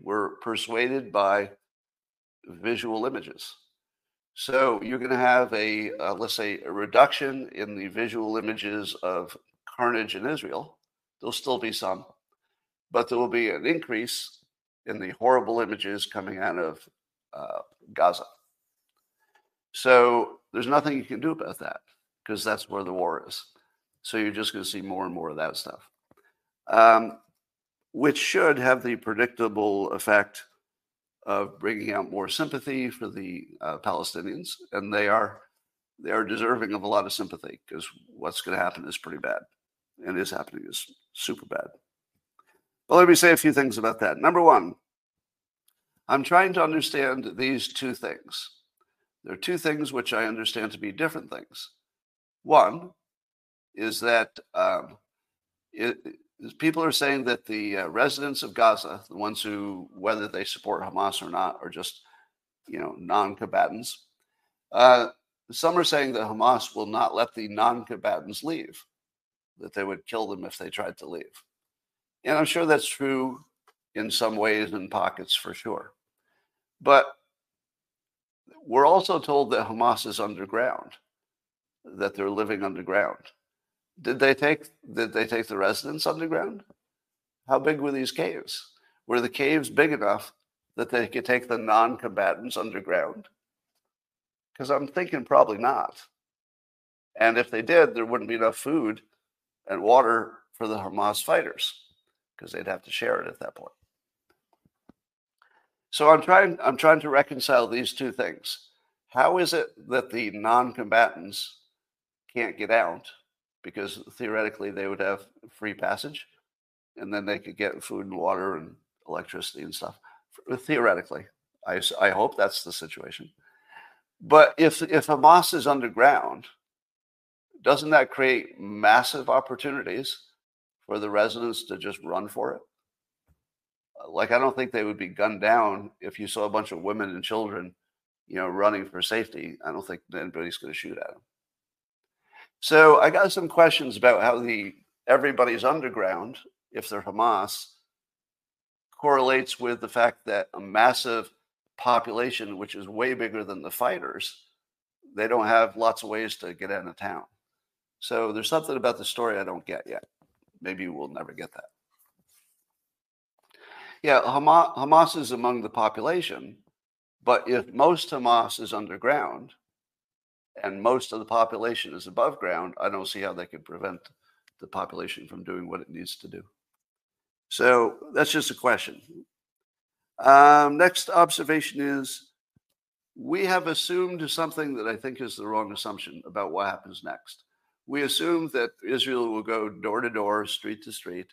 we're persuaded by visual images. So you're going to have a, uh, let's say, a reduction in the visual images of carnage in Israel. There'll still be some, but there will be an increase in the horrible images coming out of uh, Gaza. So there's nothing you can do about that because that's where the war is. So you're just going to see more and more of that stuff, um, which should have the predictable effect of bringing out more sympathy for the uh, Palestinians, and they are they are deserving of a lot of sympathy because what's going to happen is pretty bad, and is happening is super bad. But let me say a few things about that. Number one, I'm trying to understand these two things. There are two things which I understand to be different things. One is that um, it, people are saying that the uh, residents of Gaza, the ones who, whether they support Hamas or not, are just, you know, non-combatants. Uh, some are saying that Hamas will not let the non-combatants leave, that they would kill them if they tried to leave. And I'm sure that's true in some ways and pockets for sure. But we're also told that Hamas is underground, that they're living underground. Did they take did they take the residents underground? How big were these caves? Were the caves big enough that they could take the non-combatants underground? Because I'm thinking probably not. And if they did, there wouldn't be enough food and water for the Hamas fighters because they'd have to share it at that point. So I'm trying I'm trying to reconcile these two things. How is it that the non-combatants can't get out because theoretically they would have free passage and then they could get food and water and electricity and stuff uh, theoretically. I, I hope that's the situation. But if if hamas is underground doesn't that create massive opportunities for the residents to just run for it? Uh, like i don't think they would be gunned down if you saw a bunch of women and children you know running for safety. I don't think anybody's going to shoot at them so I got some questions about how the everybody's underground, if they're Hamas, correlates with the fact that a massive population, which is way bigger than the fighters, they don't have lots of ways to get out of town. So there's something about the story I don't get yet. Maybe we'll never get that. Yeah, Hamas, Hamas is among the population, but if most Hamas is underground, and most of the population is above ground, I don't see how they could prevent the population from doing what it needs to do. So that's just a question. Um, next observation is we have assumed something that I think is the wrong assumption about what happens next. We assume that Israel will go door to door, street to street,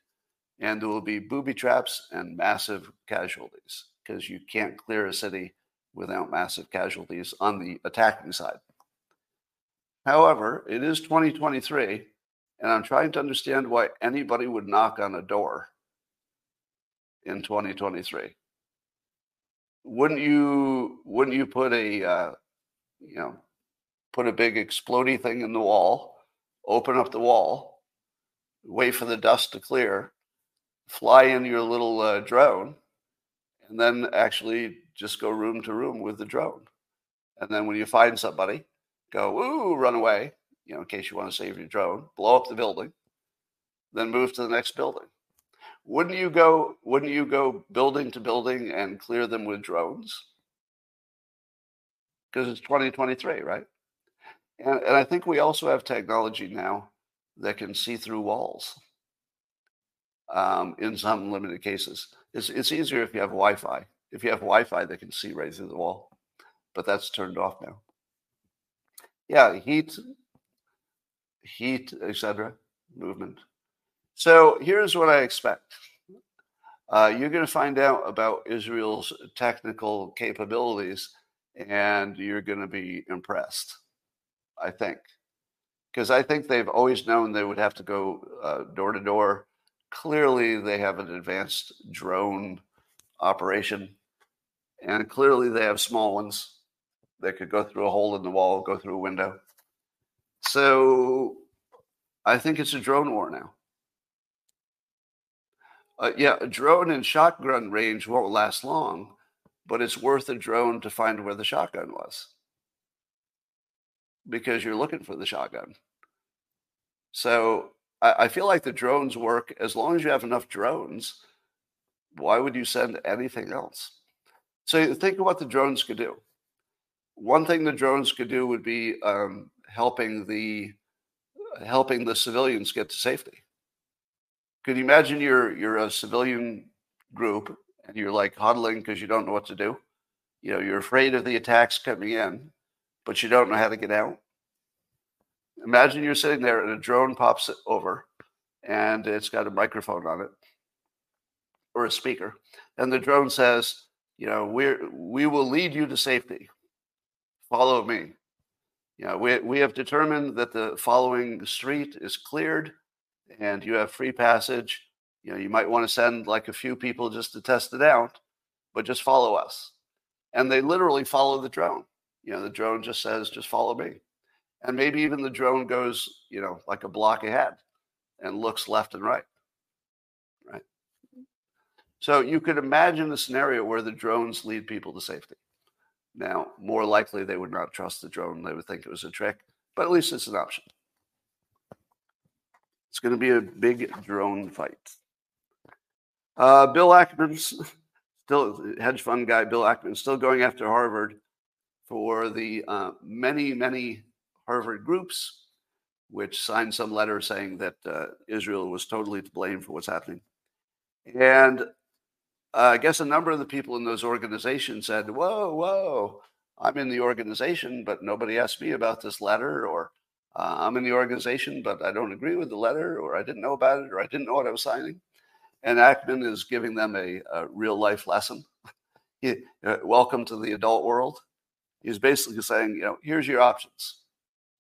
and there will be booby traps and massive casualties because you can't clear a city without massive casualties on the attacking side. However, it is 2023, and I'm trying to understand why anybody would knock on a door in 2023. Wouldn't you? Wouldn't you put a, uh, you know, put a big exploding thing in the wall, open up the wall, wait for the dust to clear, fly in your little uh, drone, and then actually just go room to room with the drone. And then when you find somebody, go, ooh, run away, you know, in case you want to save your drone, blow up the building, then move to the next building. Wouldn't you go, wouldn't you go building to building and clear them with drones? Because it's 2023, right? And, and I think we also have technology now that can see through walls um, in some limited cases. It's, it's easier if you have Wi Fi. If you have Wi Fi, they can see right through the wall, but that's turned off now yeah, heat heat, etc., movement. So here's what I expect. Uh, you're going to find out about Israel's technical capabilities, and you're going to be impressed. I think, because I think they've always known they would have to go uh, door to door. Clearly, they have an advanced drone operation, and clearly they have small ones that could go through a hole in the wall, go through a window. So I think it's a drone war now. Uh, yeah, a drone in shotgun range won't last long, but it's worth a drone to find where the shotgun was because you're looking for the shotgun. So I, I feel like the drones work as long as you have enough drones. Why would you send anything else? So think of what the drones could do. One thing the drones could do would be um, helping the helping the civilians get to safety. Could you imagine you're you're a civilian group and you're like huddling because you don't know what to do? You know, you're afraid of the attacks coming in, but you don't know how to get out. Imagine you're sitting there and a drone pops over and it's got a microphone on it or a speaker. And the drone says, you know, we're we will lead you to safety. Follow me. Know, we, we have determined that the following street is cleared and you have free passage. You know, you might want to send like a few people just to test it out, but just follow us. And they literally follow the drone. You know, the drone just says, just follow me. And maybe even the drone goes, you know, like a block ahead and looks left and right. Right. So you could imagine a scenario where the drones lead people to safety. Now, more likely they would not trust the drone. They would think it was a trick, but at least it's an option. It's going to be a big drone fight. Uh, Bill Ackman's still hedge fund guy. Bill Ackman still going after Harvard for the uh, many, many Harvard groups, which signed some letter saying that uh, Israel was totally to blame for what's happening. And uh, I guess a number of the people in those organizations said, "Whoa, whoa! I'm in the organization, but nobody asked me about this letter, or uh, I'm in the organization, but I don't agree with the letter, or I didn't know about it, or I didn't know what I was signing. And Ackman is giving them a, a real life lesson. uh, welcome to the adult world. He's basically saying, you know, here's your options.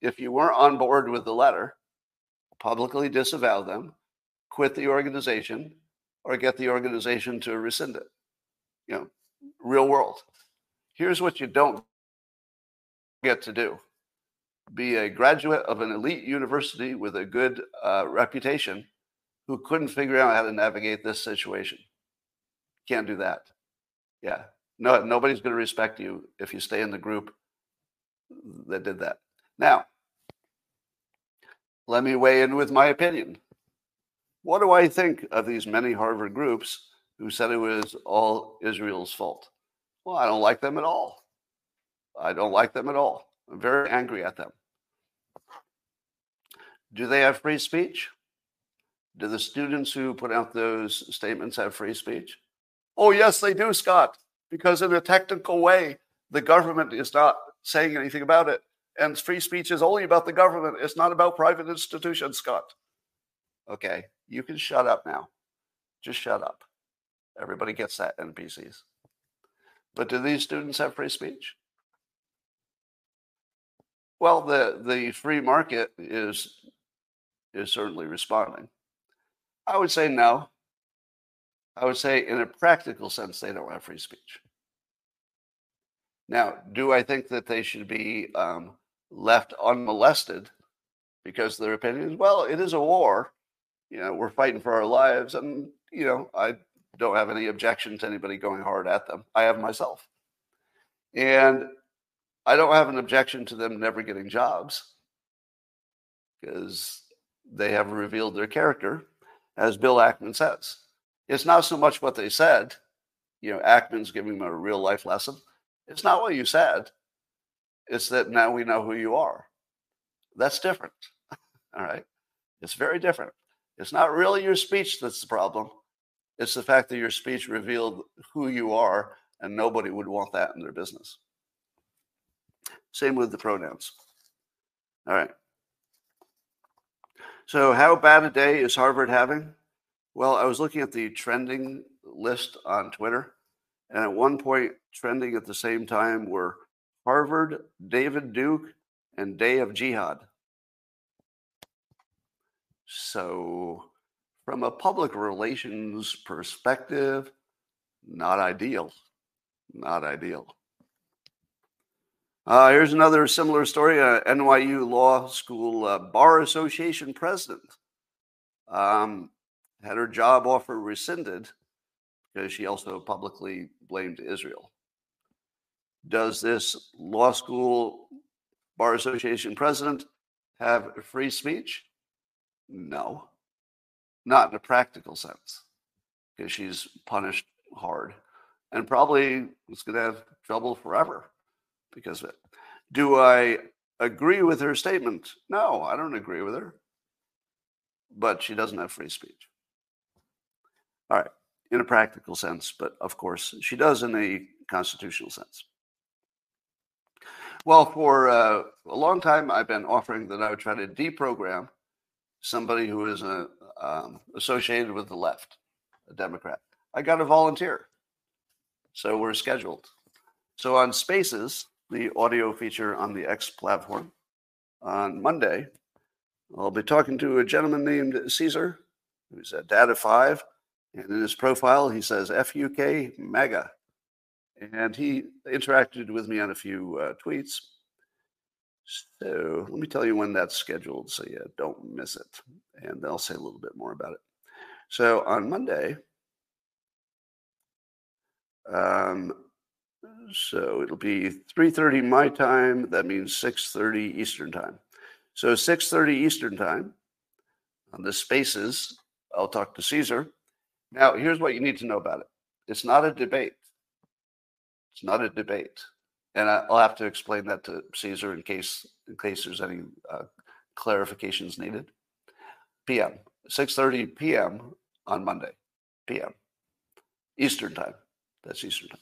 If you weren't on board with the letter, publicly disavow them, quit the organization, or get the organization to rescind it. You know, real world. Here's what you don't get to do be a graduate of an elite university with a good uh, reputation who couldn't figure out how to navigate this situation. Can't do that. Yeah. No, nobody's going to respect you if you stay in the group that did that. Now, let me weigh in with my opinion. What do I think of these many Harvard groups who said it was all Israel's fault? Well, I don't like them at all. I don't like them at all. I'm very angry at them. Do they have free speech? Do the students who put out those statements have free speech? Oh, yes, they do, Scott, because in a technical way, the government is not saying anything about it. And free speech is only about the government. It's not about private institutions, Scott. Okay, you can shut up now. Just shut up. Everybody gets that, NPCs. But do these students have free speech? Well, the, the free market is is certainly responding. I would say no. I would say, in a practical sense, they don't have free speech. Now, do I think that they should be um, left unmolested because their opinions? Well, it is a war. You know, we're fighting for our lives, and you know, I don't have any objection to anybody going hard at them. I have myself, and I don't have an objection to them never getting jobs because they have revealed their character, as Bill Ackman says. It's not so much what they said. You know, Ackman's giving them a real life lesson. It's not what you said. It's that now we know who you are. That's different. All right. It's very different. It's not really your speech that's the problem. It's the fact that your speech revealed who you are, and nobody would want that in their business. Same with the pronouns. All right. So, how bad a day is Harvard having? Well, I was looking at the trending list on Twitter, and at one point, trending at the same time were Harvard, David Duke, and Day of Jihad. So, from a public relations perspective, not ideal. Not ideal. Uh, here's another similar story. Uh, NYU Law School uh, Bar Association president um, had her job offer rescinded because she also publicly blamed Israel. Does this law school bar association president have free speech? No, not in a practical sense, because she's punished hard and probably is going to have trouble forever because of it. Do I agree with her statement? No, I don't agree with her. But she doesn't have free speech. All right, in a practical sense, but of course she does in a constitutional sense. Well, for uh, a long time, I've been offering that I would try to deprogram somebody who is a, um, associated with the left, a Democrat. I got a volunteer. So we're scheduled. So on Spaces, the audio feature on the X platform, on Monday, I'll be talking to a gentleman named Caesar, who's at Data 5. And in his profile, he says FUK MAGA. And he interacted with me on a few uh, tweets. So let me tell you when that's scheduled so you don't miss it. And I'll say a little bit more about it. So on Monday, um, so it'll be 3.30 my time. That means 6.30 Eastern time. So 6.30 Eastern time on the spaces, I'll talk to Caesar. Now, here's what you need to know about it. It's not a debate. It's not a debate and I'll have to explain that to Caesar in case in case there's any uh, clarifications needed. PM, 6:30 p.m. on Monday, p.m. Eastern time. That's Eastern time.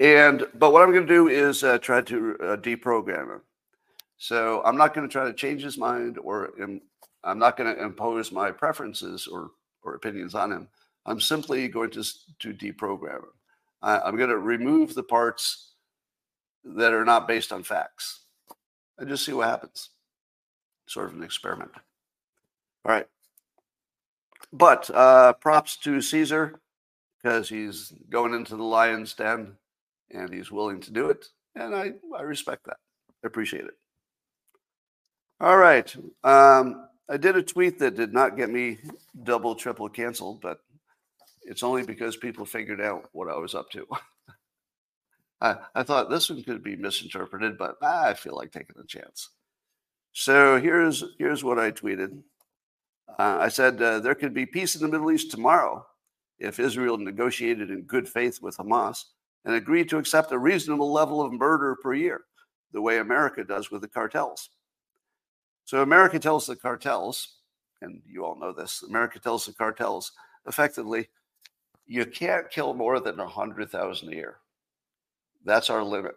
And but what I'm going to do is uh, try to uh, deprogram him. So I'm not going to try to change his mind, or Im- I'm not going to impose my preferences or or opinions on him. I'm simply going to to deprogram him. I, I'm going to remove the parts that are not based on facts and just see what happens. Sort of an experiment. All right. But uh, props to Caesar because he's going into the lion's den and he's willing to do it. And I, I respect that. I appreciate it. All right. Um, I did a tweet that did not get me double, triple canceled, but it's only because people figured out what I was up to. I, I thought this one could be misinterpreted, but I feel like taking a chance. So here's here's what I tweeted. Uh, I said uh, there could be peace in the Middle East tomorrow if Israel negotiated in good faith with Hamas and agreed to accept a reasonable level of murder per year, the way America does with the cartels. So America tells the cartels, and you all know this, America tells the cartels effectively, you can't kill more than 100,000 a year. That's our limit.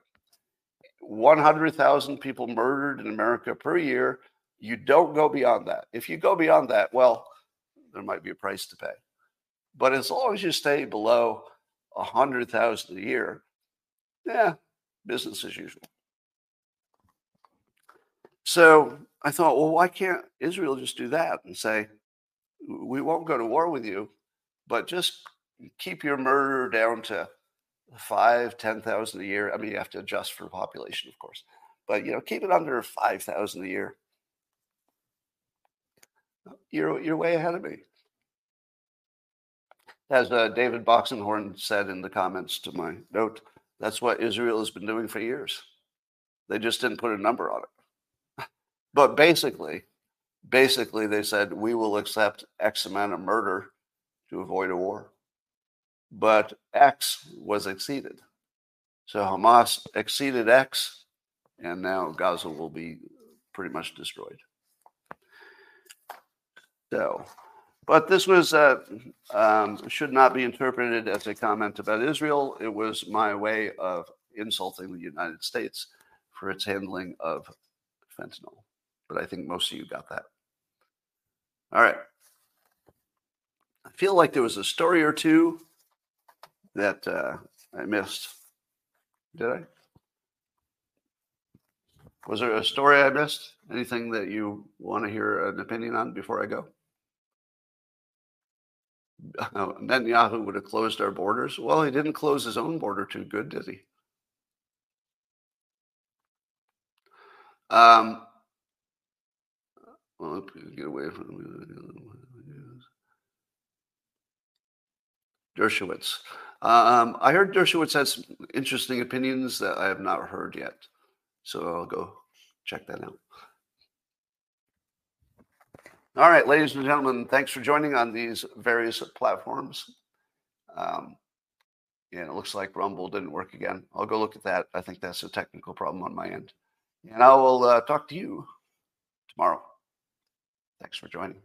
100,000 people murdered in America per year. You don't go beyond that. If you go beyond that, well, there might be a price to pay. But as long as you stay below 100,000 a year, yeah, business as usual. So I thought, well, why can't Israel just do that and say, we won't go to war with you, but just keep your murder down to five, ten thousand a year. I mean, you have to adjust for population, of course, but you know, keep it under five thousand a year. You're you're way ahead of me. As uh, David Boxenhorn said in the comments to my note, that's what Israel has been doing for years. They just didn't put a number on it. but basically, basically, they said we will accept X amount of murder to avoid a war but X was exceeded. So Hamas exceeded X, and now Gaza will be pretty much destroyed. So, but this was uh, um, should not be interpreted as a comment about Israel. It was my way of insulting the United States for its handling of fentanyl. But I think most of you got that. All right. I feel like there was a story or two that uh, I missed. Did I? Was there a story I missed? Anything that you want to hear an opinion on before I go? Uh, Netanyahu would have closed our borders. Well, he didn't close his own border too good, did he? Um, well, get away from Dershowitz. Um, I heard Dershowitz has some interesting opinions that I have not heard yet. So I'll go check that out. All right, ladies and gentlemen, thanks for joining on these various platforms. Um, and it looks like Rumble didn't work again. I'll go look at that. I think that's a technical problem on my end. And I will uh, talk to you tomorrow. Thanks for joining.